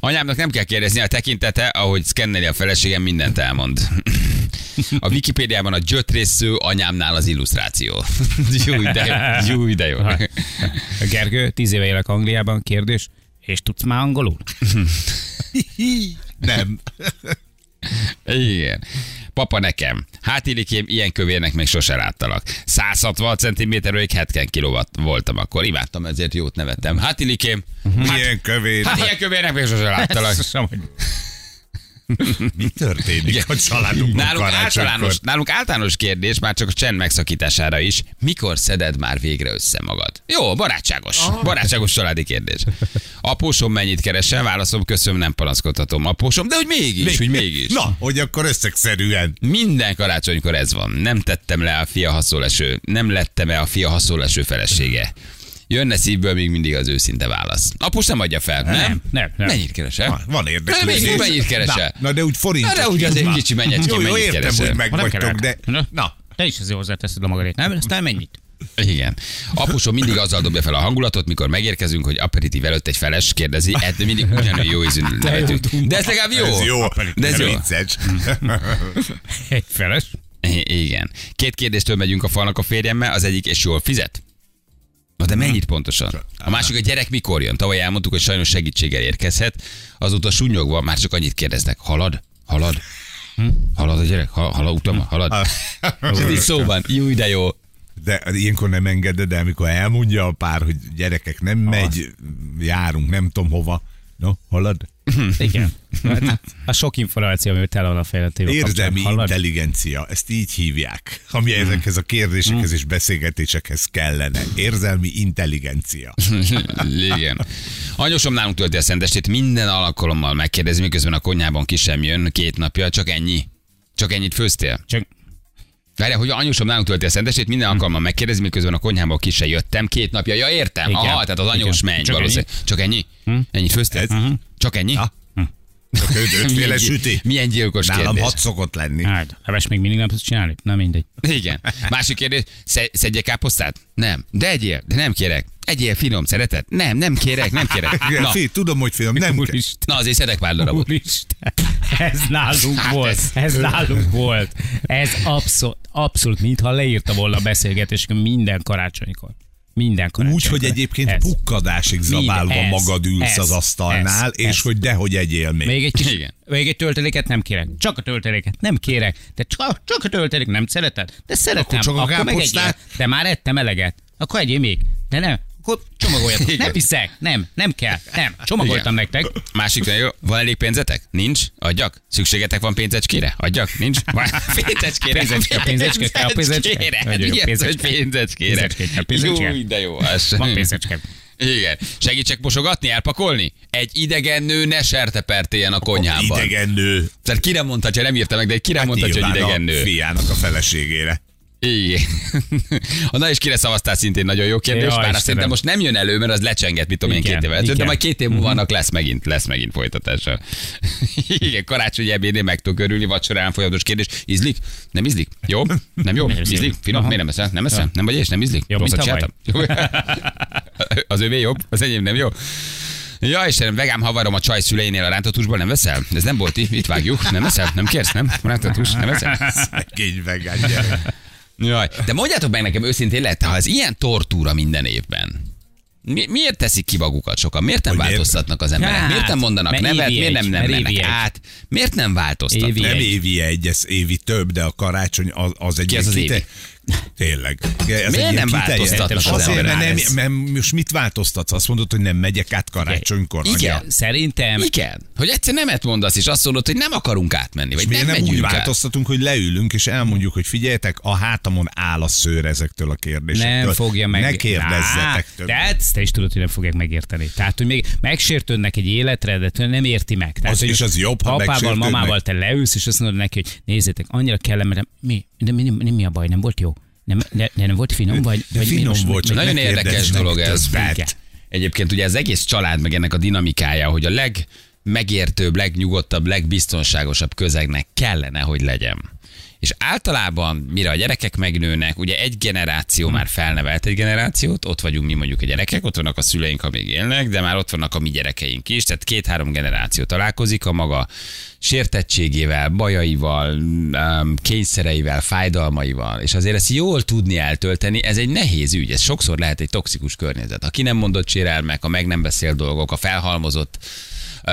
Anyámnak nem kell kérdezni, a tekintete, ahogy szkenneli a feleségem, mindent elmond. A Wikipédiában a gyötrésző anyámnál az illusztráció. Jó, de jó, jó, de jó. Gergő, tíz éve élek Angliában, kérdés, és tudsz már angolul? Nem. Igen. Papa nekem. Hát Ilikém, ilyen kövérnek még sose láttalak. 160 cm-ről 70 kg voltam akkor. Imádtam, ezért jót nevettem. Hát Ilikém, Milyen kövér. hát ilyen kövérnek még sose láttalak. Mi történik a családunkban Nálunk karácsonykor? általános, nálunk általános kérdés, már csak a csend megszakítására is. Mikor szeded már végre össze magad? Jó, barátságos. Barátságos családi kérdés. Apósom mennyit keresel? Válaszom, köszönöm, nem panaszkodhatom. Apósom, de hogy mégis, hogy mégis. Na, hogy akkor összegszerűen. Minden karácsonykor ez van. Nem tettem le a fia haszóleső, nem lettem el a fia haszóleső felesége. Jönne szívből még mindig az őszinte válasz. Apus nem adja fel, nem? Nem, nem, nem. Mennyit keresel? Van, van érdeklődés. még mennyit keresel? Na, na, de úgy forint. Na, de úgy azért kicsi mennyit, Jó, jó, mennyit értem, keresel? hogy meg Ha nem vagytok, kellett. de... Na. Na, Te is azért hozzáteszed a magadét, nem? Aztán mennyit? Igen. Apusom mindig azzal dobja fel a hangulatot, mikor megérkezünk, hogy aperitív előtt egy feles kérdezi, ettől mindig ugyanolyan jó ízű nevetünk. De ez legalább jó. ez jó. De ez jó. Egy feles. Igen. Két kérdéstől megyünk a falnak a férjemmel, az egyik, és jól fizet? Na de mennyit pontosan? A másik, a gyerek mikor jön? Tavaly elmondtuk, hogy sajnos segítséggel érkezhet. Azóta sunyogva már csak annyit kérdeznek. Halad? Halad? Halad a gyerek? Ha, halad, utam, halad? Ez így szóban. Jó, de jó. De ilyenkor nem engeded el, amikor elmondja a pár, hogy gyerekek nem megy, járunk, nem tudom hova. No, halad? Igen. Hát, a sok információ, ami tele van a kapcsolatban. Hallod? intelligencia, ezt így hívják, ami ezekhez a kérdésekhez és beszélgetésekhez kellene. Érzelmi intelligencia. Igen. Anyósom nálunk tölti a szentestét, minden alkalommal megkérdezi, miközben a konyhában ki sem jön, két napja, csak ennyi. Csak ennyit főztél? Csak Várjál, hogy anyósom nálunk tölti a szentestét, minden alkalommal megkérdezi, miközben a konyhából ki se jöttem, két napja. Ja, értem. Igen. Aha, tehát az anyós menny Csak valószínűleg. Csak ennyi? Ennyit főztél? Ez? Csak ennyi? Na. Csak öt- ötféle Milyen- süti. Milyen gyilkos Nálam kérdés. hat szokott lenni. hát, heves még mindig nem tudsz csinálni? Na mindegy. Igen. Másik kérdés, sze- szedjek káposztát? Nem. De egyél, de nem kérek. Egyél finom, szereted? Nem, nem kérek, nem kérek. Na, fi, tudom, hogy fiam, nem. Úristen. na azért szedek pár darabot. Úristen. Ez nálunk Hát volt. ez- Ez, nálunk volt. Ez abszolút, abszolút mintha leírta volna a beszélgetésünk minden karácsonykor. Minden karácsonykor. Úgy, hogy egyébként Ez. pukkadásig zabálva ez, magad ülsz ez, az asztalnál, ez, és ez. hogy dehogy egyél még. Még egy kis, Igen. még egy tölteléket nem kérek. Csak a tölteléket nem kérek. De csak, csak a töltelék nem szereted? De szeretem. Akkor csak a akkor meg egyél. De már ettem eleget. Akkor egyél még. De nem. Akkor csomagoljatok. Igen. Nem hiszek. Nem. Nem kell. Nem. Csomagoltam Igen. nektek. Másik jó. Van elég pénzetek? Nincs? Adjak? Szükségetek van pénzecskére? Adjak? Nincs? Van pénzecskére? Pénzecske, pénzecske, kell pénzecske? Pénzecskére. Nagyon jó, Mi az, hogy pénzecske. pénzecskére? Pénzecske. Jó, de jó. az. Van pénzecske. Igen. Segítsek mosogatni, elpakolni? Egy idegen nő ne sertepertéljen a konyhában. Idegen nő. Tehát kire mondta, ha nem írta meg, de kire Hát mondta, hogy idegen a nő? fiának a feleségére. Igen. Na és kire szavaztál szintén nagyon jó kérdés, Jaj, bár azt szerintem most nem jön elő, mert az lecsenget, mit tudom én, két évvel de majd két év múlva annak lesz megint, lesz megint folytatása. Igen, karácsonyi ebédnél meg tudok örülni, vacsorán folyamatos kérdés. Ízlik? Nem ízlik? Jó? Nem jó? Ízlik? Finom? Aha. Miért nem eszel? Nem eszel? Nem vagy és nem ízlik? Jobb, Rosszat csináltam? Az övé jobb, az enyém nem jó. Ja, Istenem, vegám havarom a csaj szüleinél a rántatusból, nem veszel? Ez nem bolti, itt vágjuk. Nem veszel? Nem kérsz, nem? Rántatus, nem veszel? Szegény vegán gyerek. Jaj, de mondjátok meg nekem őszintén lehet, ha ez ilyen tortúra minden évben, mi, miért teszik ki magukat sokan? Miért nem Hogy változtatnak az emberek? Hát, miért nem mondanak mert nevet? Miért nem nem mennek át? Miért nem változtatnak? Évi Nem egy. évi egy, ez évi több, de a karácsony az, az egy Ki az az évi? Tényleg. Ez Miért nem változtatnak az Azért, mert, nem, mert most mit változtatsz? Azt mondod, hogy nem megyek át karácsonykor. Igen. anya. Szerintem Igen. Hogy egyszer nemet mondasz, és azt mondod, hogy nem akarunk átmenni, vagy És miért nem, nem, úgy át. változtatunk, hogy leülünk, és elmondjuk, hogy figyeljetek, a hátamon áll a szőr ezektől a kérdésektől. nem fogja meg. Ne kérdezzetek többet. De ezt te is tudod, hogy nem fogják megérteni. Tehát, hogy még megsértődnek egy életre, de nem érti meg. Tehát, Az- és az jobb, ha Apával, megsértődnek. mamával te leülsz, és azt mondod neki, hogy nézzétek, annyira kellemetlen. Mi? De mi, mi, mi a baj? Nem volt jó? Nem, de nem volt finom? Vagy, De vagy finom most- volt, csak Nagyon ne érdekes dolog ez. Egyébként ugye az egész család, meg ennek a dinamikája, hogy a legmegértőbb, legnyugodtabb, legbiztonságosabb közegnek kellene, hogy legyen. És általában, mire a gyerekek megnőnek, ugye egy generáció már felnevelt egy generációt, ott vagyunk mi mondjuk a gyerekek, ott vannak a szüleink, ha még élnek, de már ott vannak a mi gyerekeink is, tehát két-három generáció találkozik a maga sértettségével, bajaival, kényszereivel, fájdalmaival, és azért ezt jól tudni eltölteni, ez egy nehéz ügy, ez sokszor lehet egy toxikus környezet. A ki nem mondott sérelmek, a meg nem beszélt dolgok, a felhalmozott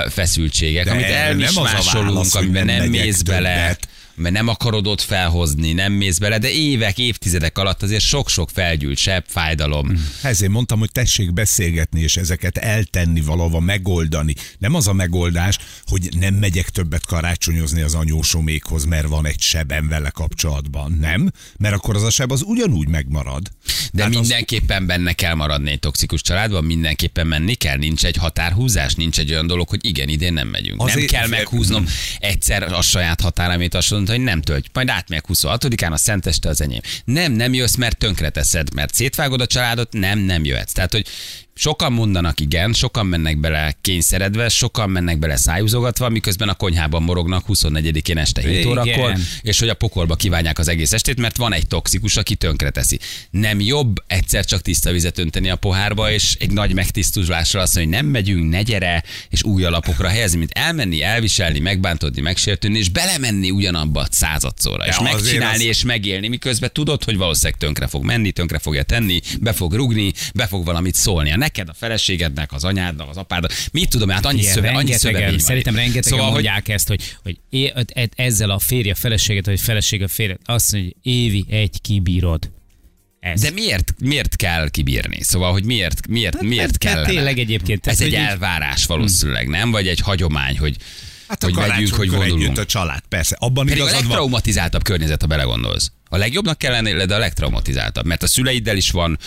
feszültségek, De amit erre nem hogy amiben nem mész bele, többet. Mert nem akarod ott felhozni, nem mész bele, de évek, évtizedek alatt azért sok-sok felgyűlt sebb, fájdalom. Ezért mondtam, hogy tessék beszélgetni, és ezeket eltenni valahova, megoldani. Nem az a megoldás, hogy nem megyek többet karácsonyozni az anyósomékhoz, mert van egy sebem vele kapcsolatban. Nem? Mert akkor az a seb az ugyanúgy megmarad. De Hát az- mindenképpen benne kell maradni egy toxikus családban, mindenképpen menni kell, nincs egy határhúzás, nincs egy olyan dolog, hogy igen, idén nem megyünk. nem Azért- kell meghúznom egyszer a saját határamét, azt mondta, hogy nem töltj, majd átmegyek 26-án, a szenteste az enyém. Nem, nem jössz, mert tönkreteszed, mert szétvágod a családot, nem, nem jöhetsz. Tehát, hogy sokan mondanak igen, sokan mennek bele kényszeredve, sokan mennek bele szájúzogatva, miközben a konyhában morognak 24-én este 7 Igen. órakor, és hogy a pokolba kívánják az egész estét, mert van egy toxikus, aki tönkreteszi. Nem jobb egyszer csak tiszta vizet önteni a pohárba, és egy nagy megtisztulással azt mondani, hogy nem megyünk, ne gyere, és új alapokra helyezni, mint elmenni, elviselni, megbántodni, megsértődni, és belemenni ugyanabba századszorra, és De azért megcsinálni, az- és megélni, miközben tudod, hogy valószínűleg tönkre fog menni, tönkre fogja tenni, be fog rugni, be fog valamit szólni. A neked, a feleségednek, az anyádnak, az apádnak, mit tudom, hát annyi, Igen, szöve, annyi van. Szerintem rengetegen szóval, szóval, hogy mondják ezt, hogy, hogy é, e- ezzel a férje feleséget, vagy feleség a férje, azt mondja, hogy évi egy kibírod. Ez. De miért, miért kell kibírni? Szóval, hogy miért, miért, Hát, miért hát, hát tényleg egyébként, Ez tehát, egy hogy így- elvárás valószínűleg, nem? Vagy egy hagyomány, hogy, Hát a hogy megyünk, hogy együtt vonulunk. a család, persze. Abban Pedig a igazad van. legtraumatizáltabb környezet, ha belegondolsz. A legjobbnak kell lenni, de a legtraumatizáltabb. Mert a szüleiddel is van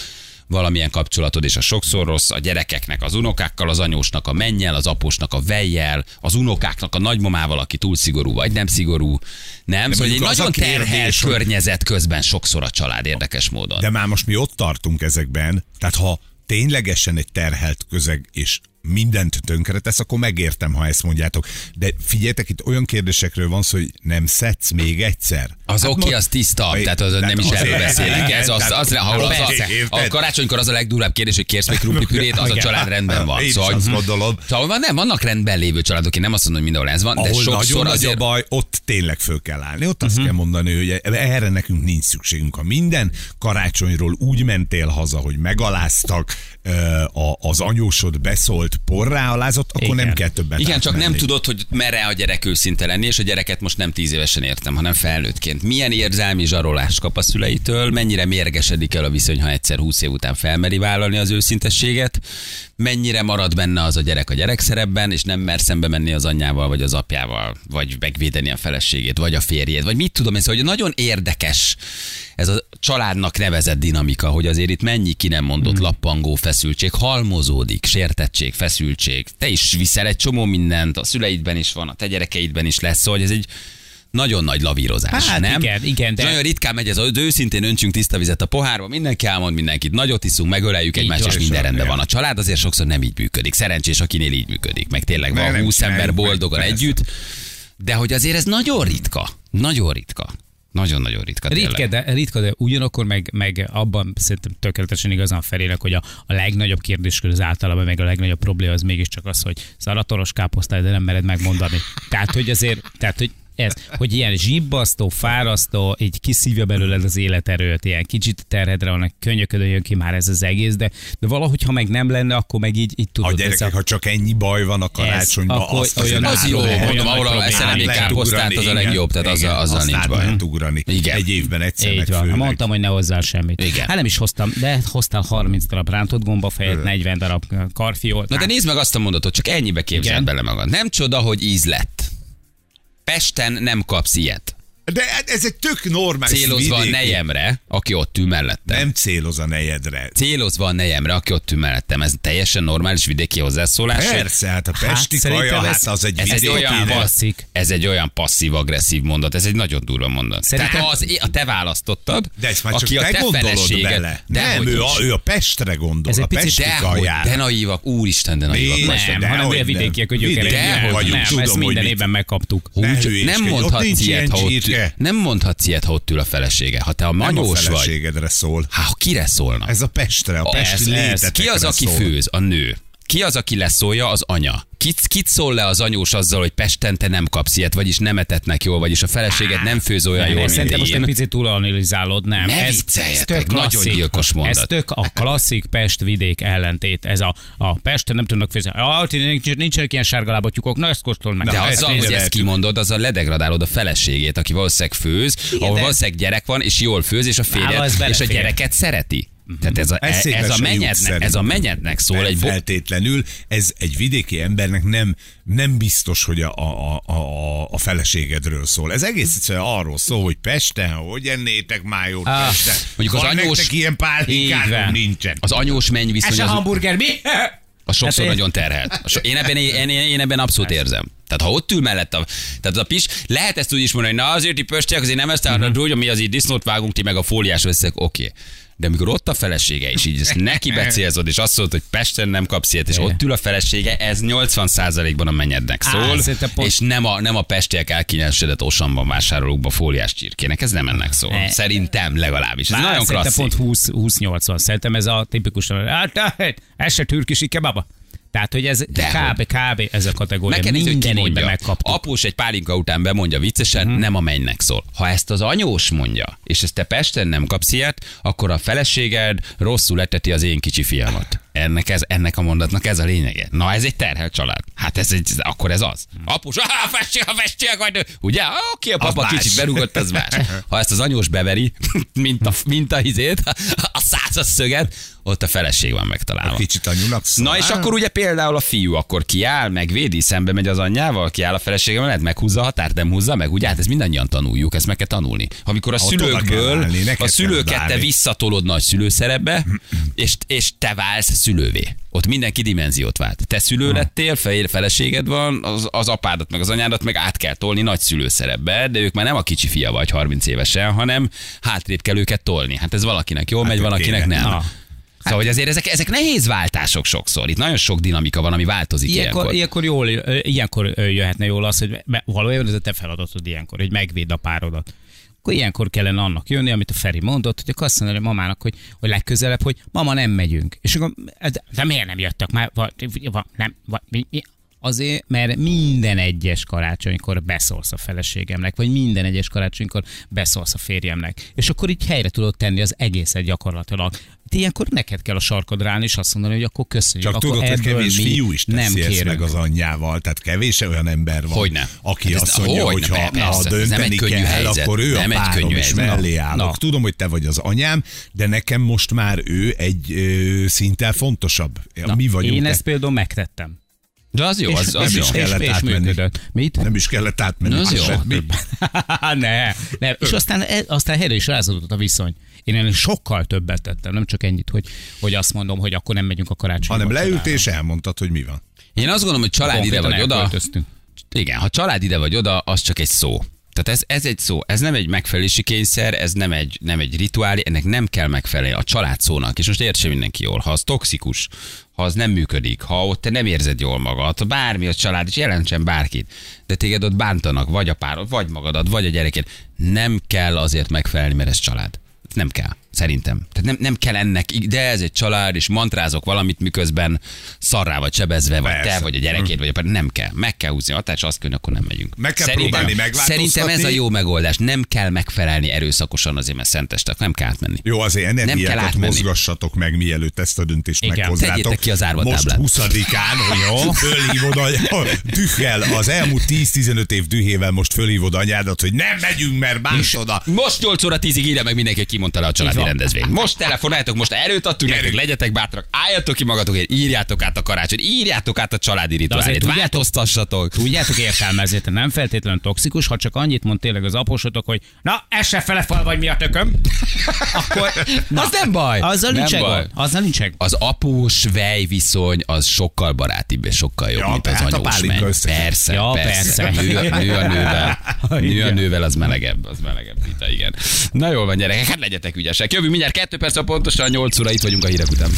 valamilyen kapcsolatod, és a sokszor rossz, a gyerekeknek, az unokákkal, az anyósnak a mennyel, az apósnak a vejjel, az unokáknak a nagymamával, aki túl szigorú, vagy nem szigorú. Nem? Szóval egy nagyon hogy- környezet közben sokszor a család érdekes módon. De már most mi ott tartunk ezekben, tehát ha ténylegesen egy terhelt közeg, és mindent tönkretesz, akkor megértem, ha ezt mondjátok. De figyeljetek, itt olyan kérdésekről van szó, hogy nem szedsz még egyszer. Az Hát oké, az tiszta, Ay, tehát az tehát nem is azért- erről beszélünk. Ez az, az, az, ahol az, a, a karácsonykor az a legdurvább kérdés, hogy kérsz még krumplipürét, az a család rendben van. Én Szóval, azt gondolom. Szóval van, nem, vannak rendben lévő családok, én nem azt mondom, hogy mindenhol ez van, de Ahol nagyon sokszor nagy a azért... baj, ott tényleg föl kell állni. Ott azt kell mondani, hogy erre nekünk nincs szükségünk. Ha minden karácsonyról úgy mentél haza, hogy megaláztak, a- az anyósod beszólt, porrá alázott, akkor Igen. nem kell többet Igen, csak nem tudod, hogy merre a gyerek őszinte lenni, és a gyereket most nem tíz évesen értem, hanem felnőttként. Milyen érzelmi zsarolást kap a szüleitől, mennyire mérgesedik el a viszony, ha egyszer húsz év után felmeri vállalni az őszintességet, mennyire marad benne az a gyerek a gyerekszerepben, és nem mer szembe menni az anyjával, vagy az apjával, vagy megvédeni a feleségét, vagy a férjét, vagy mit tudom én, szóval, hogy nagyon érdekes ez a családnak nevezett dinamika, hogy azért itt mennyi ki nem mondott lappangó feszültség, halmozódik, sértettség, feszültség. Te is viszel egy csomó mindent, a szüleidben is van, a te gyerekeidben is lesz, szóval hogy ez egy nagyon nagy lavírozás, Hát nem? igen, igen, de- Nagyon ritkán megy ez, hogy őszintén öntsünk tiszta vizet a pohárba, mindenki elmond mindenkit, nagyot iszunk, megöleljük Így egymást, van. és minden rendben van. A család azért sokszor nem így működik. Szerencsés, akinél így működik, meg tényleg van nem 20 ember boldogan persze. együtt, de hogy azért ez nagyon ritka. Nagyon ritka. Nagyon-nagyon ritka. tényleg. Ritka de, ritka, de ugyanakkor meg, meg abban szerintem tökéletesen igazán felének, hogy a, a legnagyobb kérdéskör az általában, meg a legnagyobb probléma az mégiscsak az, hogy szaratoros káposztály, de nem mered megmondani. Tehát, hogy azért, tehát, hogy ez, hogy ilyen zsibbasztó, fárasztó, így kiszívja belőled az életerőt, ilyen kicsit terhedre van, könyöködön jön ki már ez az egész, de, de valahogy, ha meg nem lenne, akkor meg így, így A tudod. ez gyerekek, ha csak ennyi baj van a karácsonyban, akkor azt olyan- Az át jó, mondom, ahol még lehet káposztát, az a legjobb, tehát azzal, Igen, azzal nincs baj. lehet ugrani. Igen. Egy évben egyszer Így van. Mondtam, hogy ne hozzál semmit. Igen. Hát nem is hoztam, de hoztál 30 darab rántott gombafejet, 40 darab karfiót. Na de nézd meg azt a mondatot, csak ennyibe képzeld bele magad. Nem csoda, hogy íz lett. Pesten nem kapsz ilyet. De ez egy tök normális Célozva a vidéki- nejemre, aki ott ül mellettem. Nem céloz a nejedre. Célozva a nejemre, aki ott ül mellettem. Ez teljesen normális vidéki hozzászólás. Persze, hát a pesti szerintem kaja, ez- hát az egy Ez egy, olyan, klasszik. ez egy olyan passzív-agresszív mondat, ez egy nagyon durva mondat. Szerintem- az, a te választottad, De ezt már csak aki a te te gondolod bele. De nem, ő a, ő a Pestre gondol, Ez egy a pesti kajára. de naívak, úristen, de naívak. Nem, hanem a vidékiek, hogy ők nem, ezt minden évben megkaptuk. Nem mondhatsz ilyet, ha ott, csirke. nem mondhatsz ilyet, ha ott ül a felesége. Ha te a Nem a manyós vagy, feleségedre szól. hát kire szólna? Ez a Pestre, a Pesti ez. Ki az, aki szól. főz? A nő. Ki az, aki leszólja? Az anya. Kit, kit szól le az anyós azzal, hogy Pesten te nem kapsz ilyet, vagyis nem etetnek jól, vagyis a feleséged nem főz olyan jól, szerintem most egy picit túlanalizálod, nem. Ne ez, vicceljetek, tök nagyon klasszik. gyilkos mondat. Ez tök a klasszik Pest-vidék ellentét. Ez a, a Pesten nem tudnak főzni. Ah, nincs, nincsenek ilyen sárgalábatyukok, na ezt kóstold meg. De azzal, hogy ezt kimondod, azzal ledegradálod a feleségét, aki valószínűleg főz, ahol valószínűleg gyerek van, és jól főz, és a ez és a gyereket szereti. Tehát ez a, Ez ez, szépen ez a, menyednek, ez a menyednek szól nem egy feltétlenül, ez egy vidéki embernek nem, nem biztos, hogy a, a, a, a, a feleségedről szól. Ez egész egyszerűen arról szól, hogy Pesten, hogy ennétek már jót Ah, Pesten. mondjuk az anyós- ilyen Így pálinkát, van. nincsen. az anyós menny Ez a az, hamburger, mi? az sokszor Hát nagyon terhelt. A so- Én ebben, én, én, én ebben abszolút érzem. Tehát ha ott ül mellett a, tehát a pis, lehet ezt úgy is mondani, hogy na azért ti pöstiek, azért nem ezt uh-huh. hogy mi az így disznót vágunk, ti meg a fóliás összeg, oké. Okay. De amikor ott a felesége is így ezt neki becélzod, és azt mondod, hogy Pesten nem kapsz ilyet, és ott ül a felesége, ez 80%-ban a mennyednek Á, szól, szerintem pont- és nem a, nem a pestiek elkínálsödött osamban vásárolókba fóliás csirkének, ez nem ennek szól. Ne. Szerintem legalábbis. Ez Már nagyon klasszik. pont 20, 20-80. Szerintem ez a tipikus, hát, hát, ez se türkisi kebaba. Tehát, hogy ez Dehogy. kb, kb. ez a kategória. Meg kell nézni, hogy ki Minden évben megkaptuk. Após egy pálinka után bemondja viccesen, Mhm. nem a mennynek szól. Ha ezt az anyós mondja, és ezt te Pesten nem kapsz ilyet, akkor a feleséged rosszul eteti az én kicsi fiamat. Ennek, ez, ennek a mondatnak ez a lényege. Na, ez egy terhelt család. Hát ez egy, akkor ez az. Apus, ah, festél, ha festél, vagy nő. Ugye? Oké, a papa kicsit berugott, az más. Ha ezt az anyós beveri, mint a, mint a izét, a százas szöget, ott a feleség van megtalálva. Kicsit anyunak szól. Na és akkor ugye például a fiú akkor kiáll, megvédi, szembe megy az anyjával, kiáll a felesége mellett, meghúzza a határt, nem húzza meg, ugye? Hát ezt mindannyian tanuljuk, ezt meg kell tanulni. Amikor a kell szülőkből, állni, a szülőket te visszatolod nagy szülőszerepbe, és, és te válsz szülővé. Ott mindenki dimenziót vált. Te szülő lettél, fe- feleséged van, az, az apádat meg az anyádat meg át kell tolni nagy szülőszerepbe, de ők már nem a kicsi fia vagy 30 évesen, hanem hátrébb kell őket tolni. Hát ez valakinek jól megy, ők valakinek kéne. nem. Na. Szóval, hogy azért ezek, ezek nehéz váltások sokszor. Itt nagyon sok dinamika van, ami változik Ilyenkor, ilyenkor. ilyenkor, jól, ilyenkor jöhetne jól az, hogy valójában ez a te feladatod ilyenkor, hogy megvéd a párodat. Akkor ilyenkor kellene annak jönni, amit a Feri mondott, hogy azt mondani mamának, hogy, hogy legközelebb, hogy mama nem megyünk. És akkor, de miért nem jöttek már? Va, va, nem, va, mi, mi? Azért, mert minden egyes karácsonykor beszólsz a feleségemnek, vagy minden egyes karácsonykor beszólsz a férjemnek. És akkor így helyre tudod tenni az egészet gyakorlatilag. De ilyenkor neked kell a sarkadra állni, és azt mondani, hogy akkor köszönjük. Csak akkor tudod, hogy kevés fiú is teszi nem ezt kérünk. meg az anyjával, tehát kevés olyan ember van, Hogyne. aki Hát azt mondja, hogy ha, ha dönteni kell, helyzet. akkor ő Nem a párom, és helyzet. mellé állok. Na. Tudom, hogy te vagy az anyám, de nekem most már ő egy ö, szinttel fontosabb. Na, Mi vagyunk. Én ezt például megtettem. De az jó, az, nem az jó. is kellett és, és működött. Mit? Nem is kellett átmenni. Na, az jó. semmi. ne, ne. És aztán, aztán helyre is rázódott a viszony. Én ennél sokkal többet tettem, nem csak ennyit, hogy, hogy azt mondom, hogy akkor nem megyünk a karácsonyra. Hanem leült és elmondtad, hogy mi van. Én azt gondolom, hogy család ide vagy oda. Igen, ha család ide vagy oda, az csak egy szó. Tehát ez, ez egy szó, ez nem egy megfelelési kényszer, ez nem egy, nem egy rituálé, ennek nem kell megfelelni a család szónak. És most értse mindenki jól, ha az toxikus, ha az nem működik, ha ott te nem érzed jól magad, ha bármi a család, és jelentsen bárkit, de téged ott bántanak, vagy a párod, vagy magadat, vagy a gyereked, nem kell azért megfelelni, mert ez család. Nem kell. Szerintem. Tehát nem, nem kell ennek, de ez egy család, és mantrázok valamit, miközben szarrá vagy sebezve, vagy te, Persze. vagy a gyerekét, vagy a nem kell. Meg kell húzni a hatást, azt kell, akkor nem megyünk. Meg kell próbálni megváltoztatni. Szerintem ez a jó megoldás. Nem kell megfelelni erőszakosan azért, mert szentestek. Nem kell átmenni. Jó, azért Nem kell energiákat átmenni. mozgassatok meg, mielőtt ezt a döntést Igen. meghozzátok. Tegyétek ki az árva Most táblát. 20-án, hogy jó, fölhívod a, a dühel, az elmúlt 10-15 év dühével most fölhívod anyádat, hogy nem megyünk, mert bántod a... Most 8 óra 10-ig írja meg mindenki, kimondta le a családi Rendezvényt. Most telefonáltok, most erőt adtunk nektek, legyetek bátrak, álljatok ki magatokért, írjátok át a karácsony, írjátok át a családi rituálét, tudjátok- változtassatok. Tudjátok értelmezni, nem feltétlenül toxikus, ha csak annyit mond tényleg az aposotok, hogy na, ez se fele fal vagy mi a tököm, akkor na, Az nem baj. azzal nem nincs. Azzal nincs. Az após vej viszony az sokkal barátibb és sokkal jobb, Ja, mint az hát a anyós menny. Persze, Ja, persze. persze. Nő, a- nő a nővel. Nő a nővel az melegebb, az melegebb vita, igen. Na jól van gyerekek, hát legyetek ügyesek. Jövünk mindjárt kettő perc pontosan, 8 óra itt vagyunk a hírek után.